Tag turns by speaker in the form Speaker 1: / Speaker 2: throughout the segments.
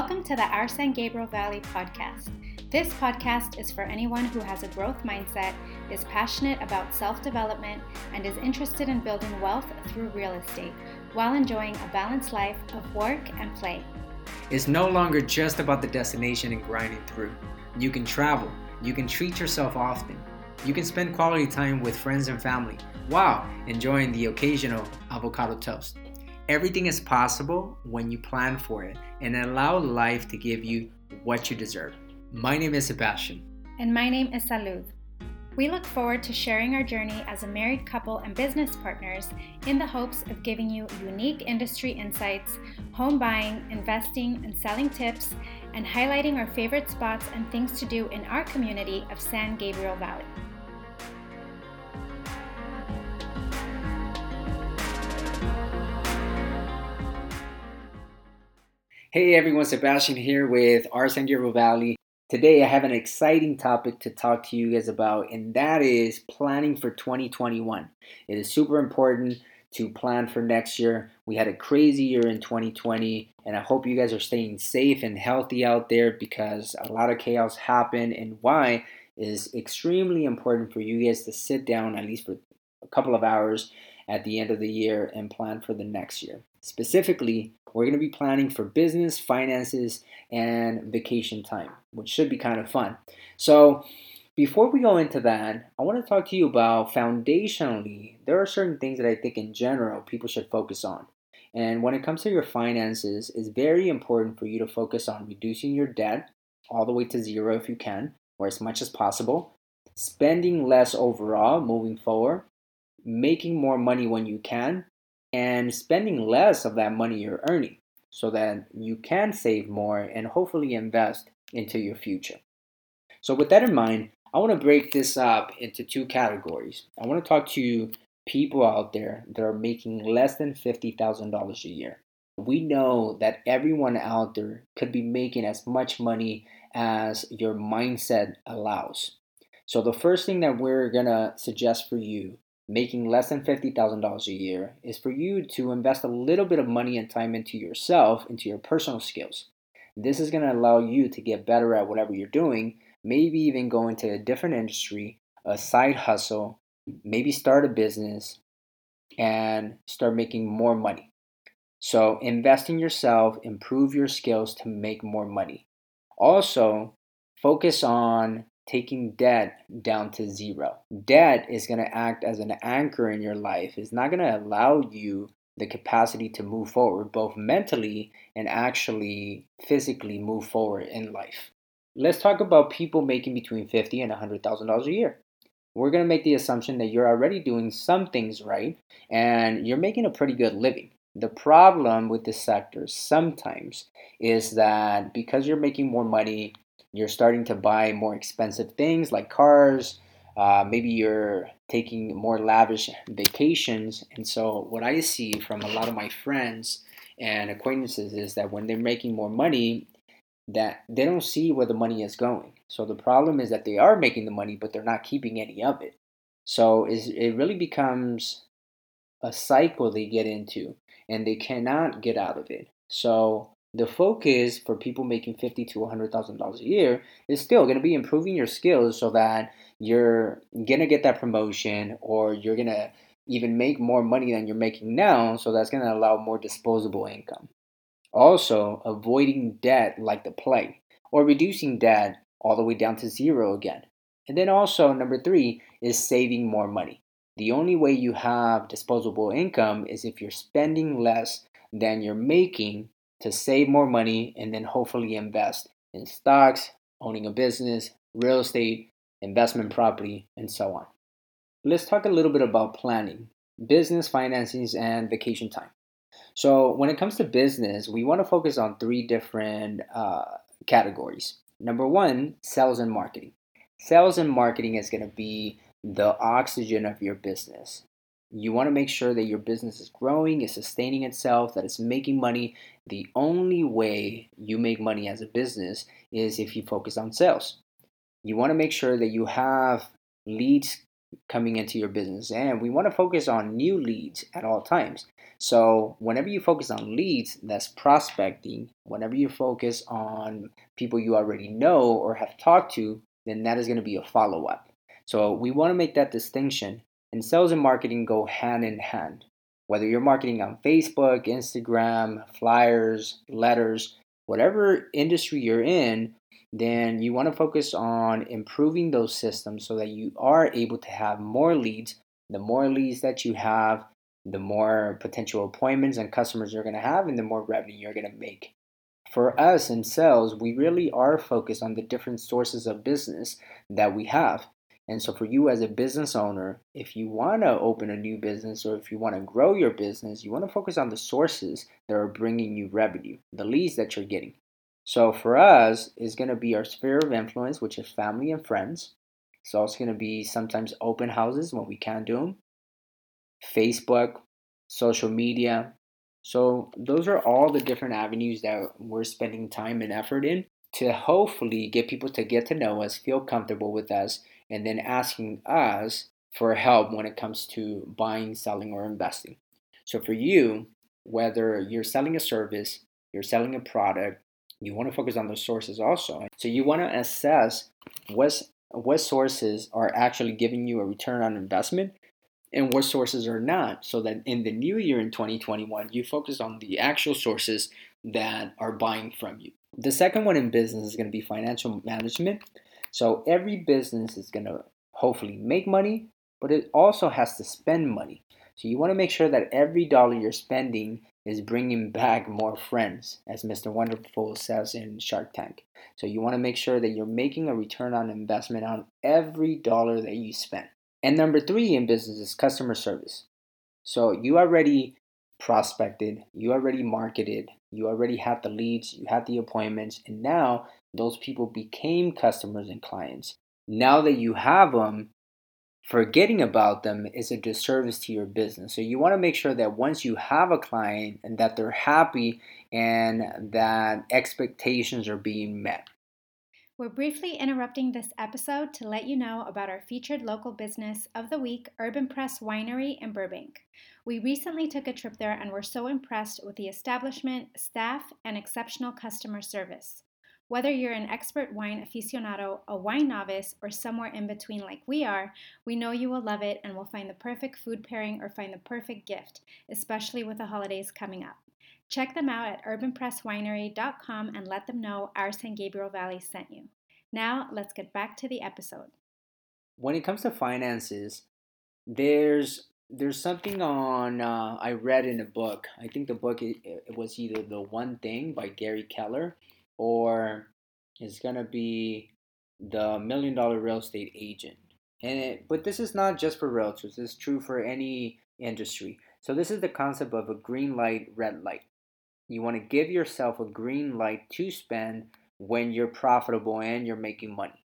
Speaker 1: Welcome to the Our San Gabriel Valley podcast. This podcast is for anyone who has a growth mindset, is passionate about self development, and is interested in building wealth through real estate while enjoying a balanced life of work and play.
Speaker 2: It's no longer just about the destination and grinding through. You can travel, you can treat yourself often, you can spend quality time with friends and family while enjoying the occasional avocado toast. Everything is possible when you plan for it and allow life to give you what you deserve. My name is Sebastian.
Speaker 1: And my name is Salud. We look forward to sharing our journey as a married couple and business partners in the hopes of giving you unique industry insights, home buying, investing, and selling tips, and highlighting our favorite spots and things to do in our community of San Gabriel Valley.
Speaker 2: Hey everyone, Sebastian here with our San Gabriel Valley. Today I have an exciting topic to talk to you guys about, and that is planning for 2021. It is super important to plan for next year. We had a crazy year in 2020, and I hope you guys are staying safe and healthy out there because a lot of chaos happened, and why is extremely important for you guys to sit down at least for a couple of hours at the end of the year and plan for the next year. Specifically, we're going to be planning for business, finances, and vacation time, which should be kind of fun. So, before we go into that, I want to talk to you about foundationally, there are certain things that I think in general people should focus on. And when it comes to your finances, it's very important for you to focus on reducing your debt all the way to zero if you can, or as much as possible, spending less overall moving forward, making more money when you can, and spending less of that money you're earning so that you can save more and hopefully invest into your future. So, with that in mind, I want to break this up into two categories. I want to talk to people out there that are making less than $50,000 a year. We know that everyone out there could be making as much money as your mindset allows. So, the first thing that we're going to suggest for you making less than $50,000 a year is for you to invest a little bit of money and time into yourself, into your personal skills. This is going to allow you to get better at whatever you're doing, maybe even go into a different industry, a side hustle, maybe start a business and start making more money. So, invest in yourself, improve your skills to make more money. Also, focus on taking debt down to zero. Debt is going to act as an anchor in your life. It's not going to allow you the capacity to move forward, both mentally and actually physically move forward in life. Let's talk about people making between fifty and hundred thousand dollars a year. We're going to make the assumption that you're already doing some things right and you're making a pretty good living. The problem with this sector sometimes is that because you're making more money, you're starting to buy more expensive things like cars. Uh, maybe you're taking more lavish vacations. And so, what I see from a lot of my friends and acquaintances is that when they're making more money, that they don't see where the money is going. So the problem is that they are making the money, but they're not keeping any of it. So it really becomes a cycle they get into, and they cannot get out of it. So the focus for people making fifty to one hundred thousand dollars a year is still going to be improving your skills so that you're gonna get that promotion or you're gonna even make more money than you're making now. So that's going to allow more disposable income. Also, avoiding debt like the plague or reducing debt all the way down to zero again. And then also, number three is saving more money. The only way you have disposable income is if you're spending less than you're making to save more money and then hopefully invest in stocks, owning a business, real estate, investment property, and so on. Let's talk a little bit about planning, business finances, and vacation time. So, when it comes to business, we want to focus on three different uh, categories. Number one, sales and marketing. Sales and marketing is going to be the oxygen of your business. You want to make sure that your business is growing, is sustaining itself, that it's making money. The only way you make money as a business is if you focus on sales. You want to make sure that you have leads coming into your business. And we want to focus on new leads at all times. So, whenever you focus on leads, that's prospecting. Whenever you focus on people you already know or have talked to, then that is going to be a follow up. So, we want to make that distinction. And sales and marketing go hand in hand. Whether you're marketing on Facebook, Instagram, flyers, letters, whatever industry you're in, then you want to focus on improving those systems so that you are able to have more leads. The more leads that you have, the more potential appointments and customers you're going to have, and the more revenue you're going to make. For us in sales, we really are focused on the different sources of business that we have. And so, for you as a business owner, if you want to open a new business or if you want to grow your business, you want to focus on the sources that are bringing you revenue, the leads that you're getting. So, for us, it's going to be our sphere of influence, which is family and friends. It's also going to be sometimes open houses when we can't do them, Facebook, social media. So, those are all the different avenues that we're spending time and effort in to hopefully get people to get to know us, feel comfortable with us, and then asking us for help when it comes to buying, selling, or investing. So for you, whether you're selling a service, you're selling a product, you want to focus on those sources also. So you want to assess what what sources are actually giving you a return on investment and what sources are not so that in the new year in 2021 you focus on the actual sources that are buying from you. The second one in business is going to be financial management. So every business is going to hopefully make money, but it also has to spend money. So you want to make sure that every dollar you're spending is bringing back more friends, as Mr. Wonderful says in Shark Tank. So you want to make sure that you're making a return on investment on every dollar that you spend. And number three in business is customer service. So you already prospected, you already marketed, you already have the leads, you have the appointments, and now those people became customers and clients. Now that you have them, forgetting about them is a disservice to your business. So you want to make sure that once you have a client and that they're happy and that expectations are being met.
Speaker 1: We're briefly interrupting this episode to let you know about our featured local business of the week, Urban Press Winery in Burbank. We recently took a trip there and were so impressed with the establishment, staff, and exceptional customer service. Whether you're an expert wine aficionado, a wine novice, or somewhere in between like we are, we know you will love it and will find the perfect food pairing or find the perfect gift, especially with the holidays coming up. Check them out at urbanpresswinery.com and let them know our San Gabriel Valley sent you. Now, let's get back to the episode.
Speaker 2: When it comes to finances, there's there's something on uh, I read in a book. I think the book it, it was either The One Thing by Gary Keller or it's gonna be the Million Dollar Real Estate Agent. And it, but this is not just for realtors. Is true for any industry. So this is the concept of a green light, red light. You want to give yourself a green light to spend when you're profitable and you're making money.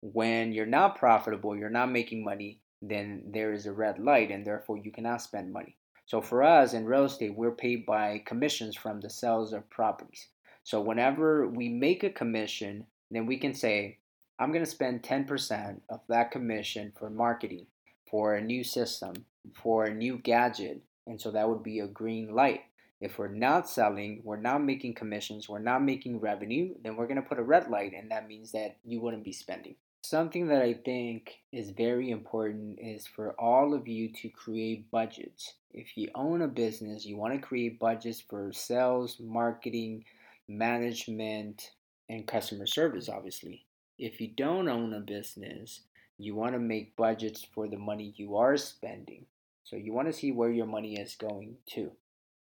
Speaker 2: When you're not profitable, you're not making money, then there is a red light and therefore you cannot spend money. So for us in real estate, we're paid by commissions from the sales of properties. So whenever we make a commission, then we can say, I'm going to spend 10% of that commission for marketing, for a new system, for a new gadget. And so that would be a green light. If we're not selling, we're not making commissions, we're not making revenue, then we're going to put a red light, and that means that you wouldn't be spending. Something that I think is very important is for all of you to create budgets. If you own a business, you want to create budgets for sales, marketing, management, and customer service, obviously. If you don't own a business, you want to make budgets for the money you are spending. So you want to see where your money is going to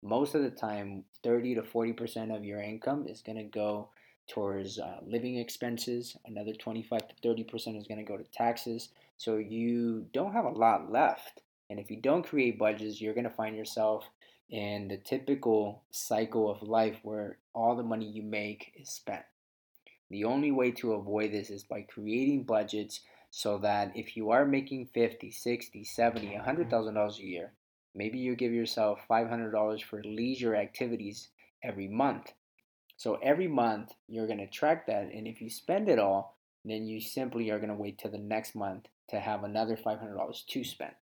Speaker 2: most of the time 30 to 40% of your income is going to go towards uh, living expenses. Another 25 to 30% is going to go to taxes. So you don't have a lot left. And if you don't create budgets you're going to find yourself in the typical cycle of life where all the money you make is spent. The only way to avoid this is by creating budgets so that if you are making 50 60 70 $100000 a year Maybe you give yourself $500 for leisure activities every month. So every month you're going to track that. And if you spend it all, then you simply are going to wait till the next month to have another $500 to spend.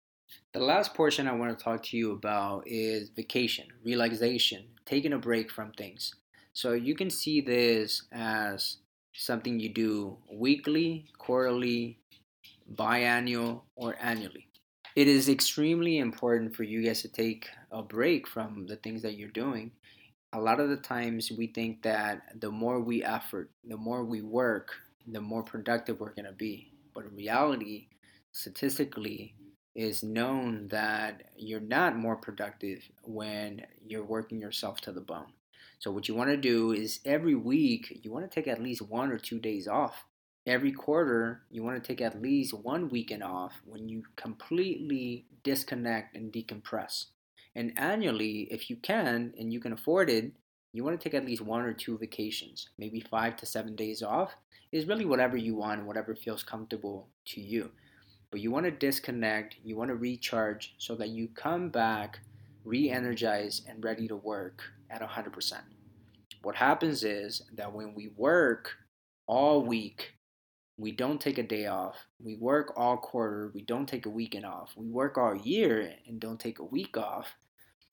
Speaker 2: The last portion I want to talk to you about is vacation, relaxation, taking a break from things. So you can see this as something you do weekly, quarterly, biannual, or annually. It is extremely important for you guys to take a break from the things that you're doing. A lot of the times we think that the more we effort, the more we work, the more productive we're going to be. But in reality, statistically, is known that you're not more productive when you're working yourself to the bone. So, what you want to do is every week, you want to take at least one or two days off. Every quarter, you want to take at least one weekend off when you completely disconnect and decompress. And annually, if you can and you can afford it, you want to take at least one or two vacations, maybe five to seven days off. Is really whatever you want, whatever feels comfortable to you. But you want to disconnect, you want to recharge so that you come back re energized and ready to work at 100%. What happens is that when we work all week, we don't take a day off. We work all quarter, we don't take a weekend off. We work all year and don't take a week off.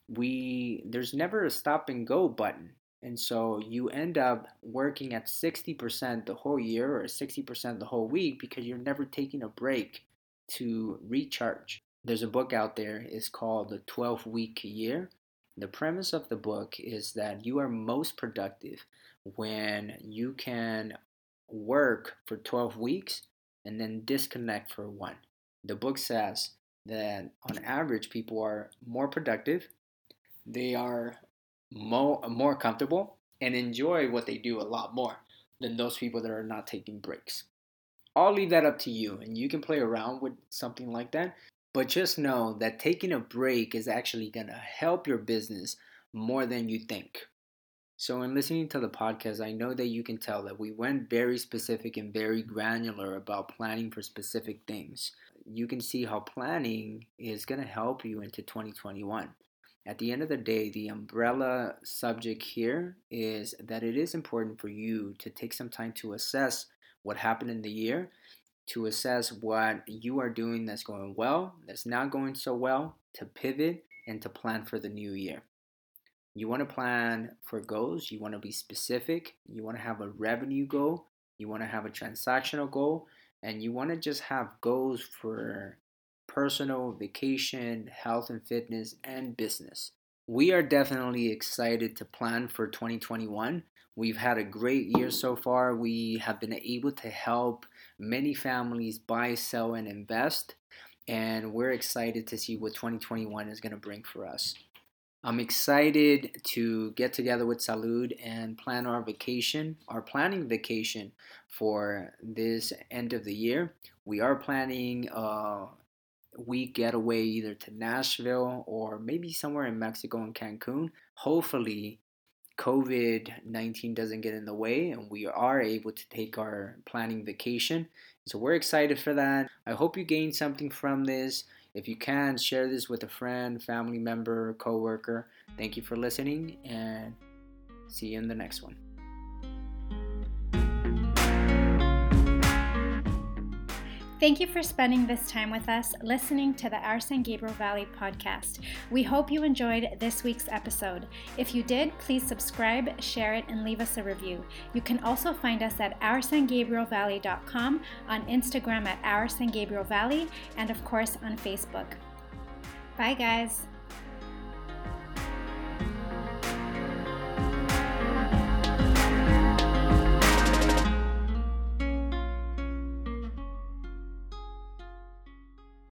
Speaker 2: We there's never a stop and go button. And so you end up working at 60% the whole year or 60% the whole week because you're never taking a break to recharge. There's a book out there, it's called The 12 Week Year. The premise of the book is that you are most productive when you can work for 12 weeks and then disconnect for one. The book says that on average, people are more productive, they are more, more comfortable, and enjoy what they do a lot more than those people that are not taking breaks. I'll leave that up to you, and you can play around with something like that. But just know that taking a break is actually going to help your business more than you think. So, in listening to the podcast, I know that you can tell that we went very specific and very granular about planning for specific things. You can see how planning is going to help you into 2021. At the end of the day, the umbrella subject here is that it is important for you to take some time to assess what happened in the year, to assess what you are doing that's going well, that's not going so well, to pivot and to plan for the new year. You want to plan for goals, you want to be specific, you want to have a revenue goal, you want to have a transactional goal, and you want to just have goals for personal, vacation, health and fitness, and business. We are definitely excited to plan for 2021. We've had a great year so far. We have been able to help many families buy, sell, and invest. And we're excited to see what 2021 is going to bring for us. I'm excited to get together with Salud and plan our vacation, our planning vacation for this end of the year. We are planning a week getaway either to Nashville or maybe somewhere in Mexico and Cancun. Hopefully, COVID 19 doesn't get in the way and we are able to take our planning vacation. So we're excited for that. I hope you gained something from this. If you can, share this with a friend, family member, coworker. Thank you for listening and see you in the next one.
Speaker 1: Thank you for spending this time with us listening to the Our San Gabriel Valley podcast. We hope you enjoyed this week's episode. If you did, please subscribe, share it, and leave us a review. You can also find us at oursangabrielvalley.com, on Instagram at Our San Gabriel Valley, and of course on Facebook. Bye, guys.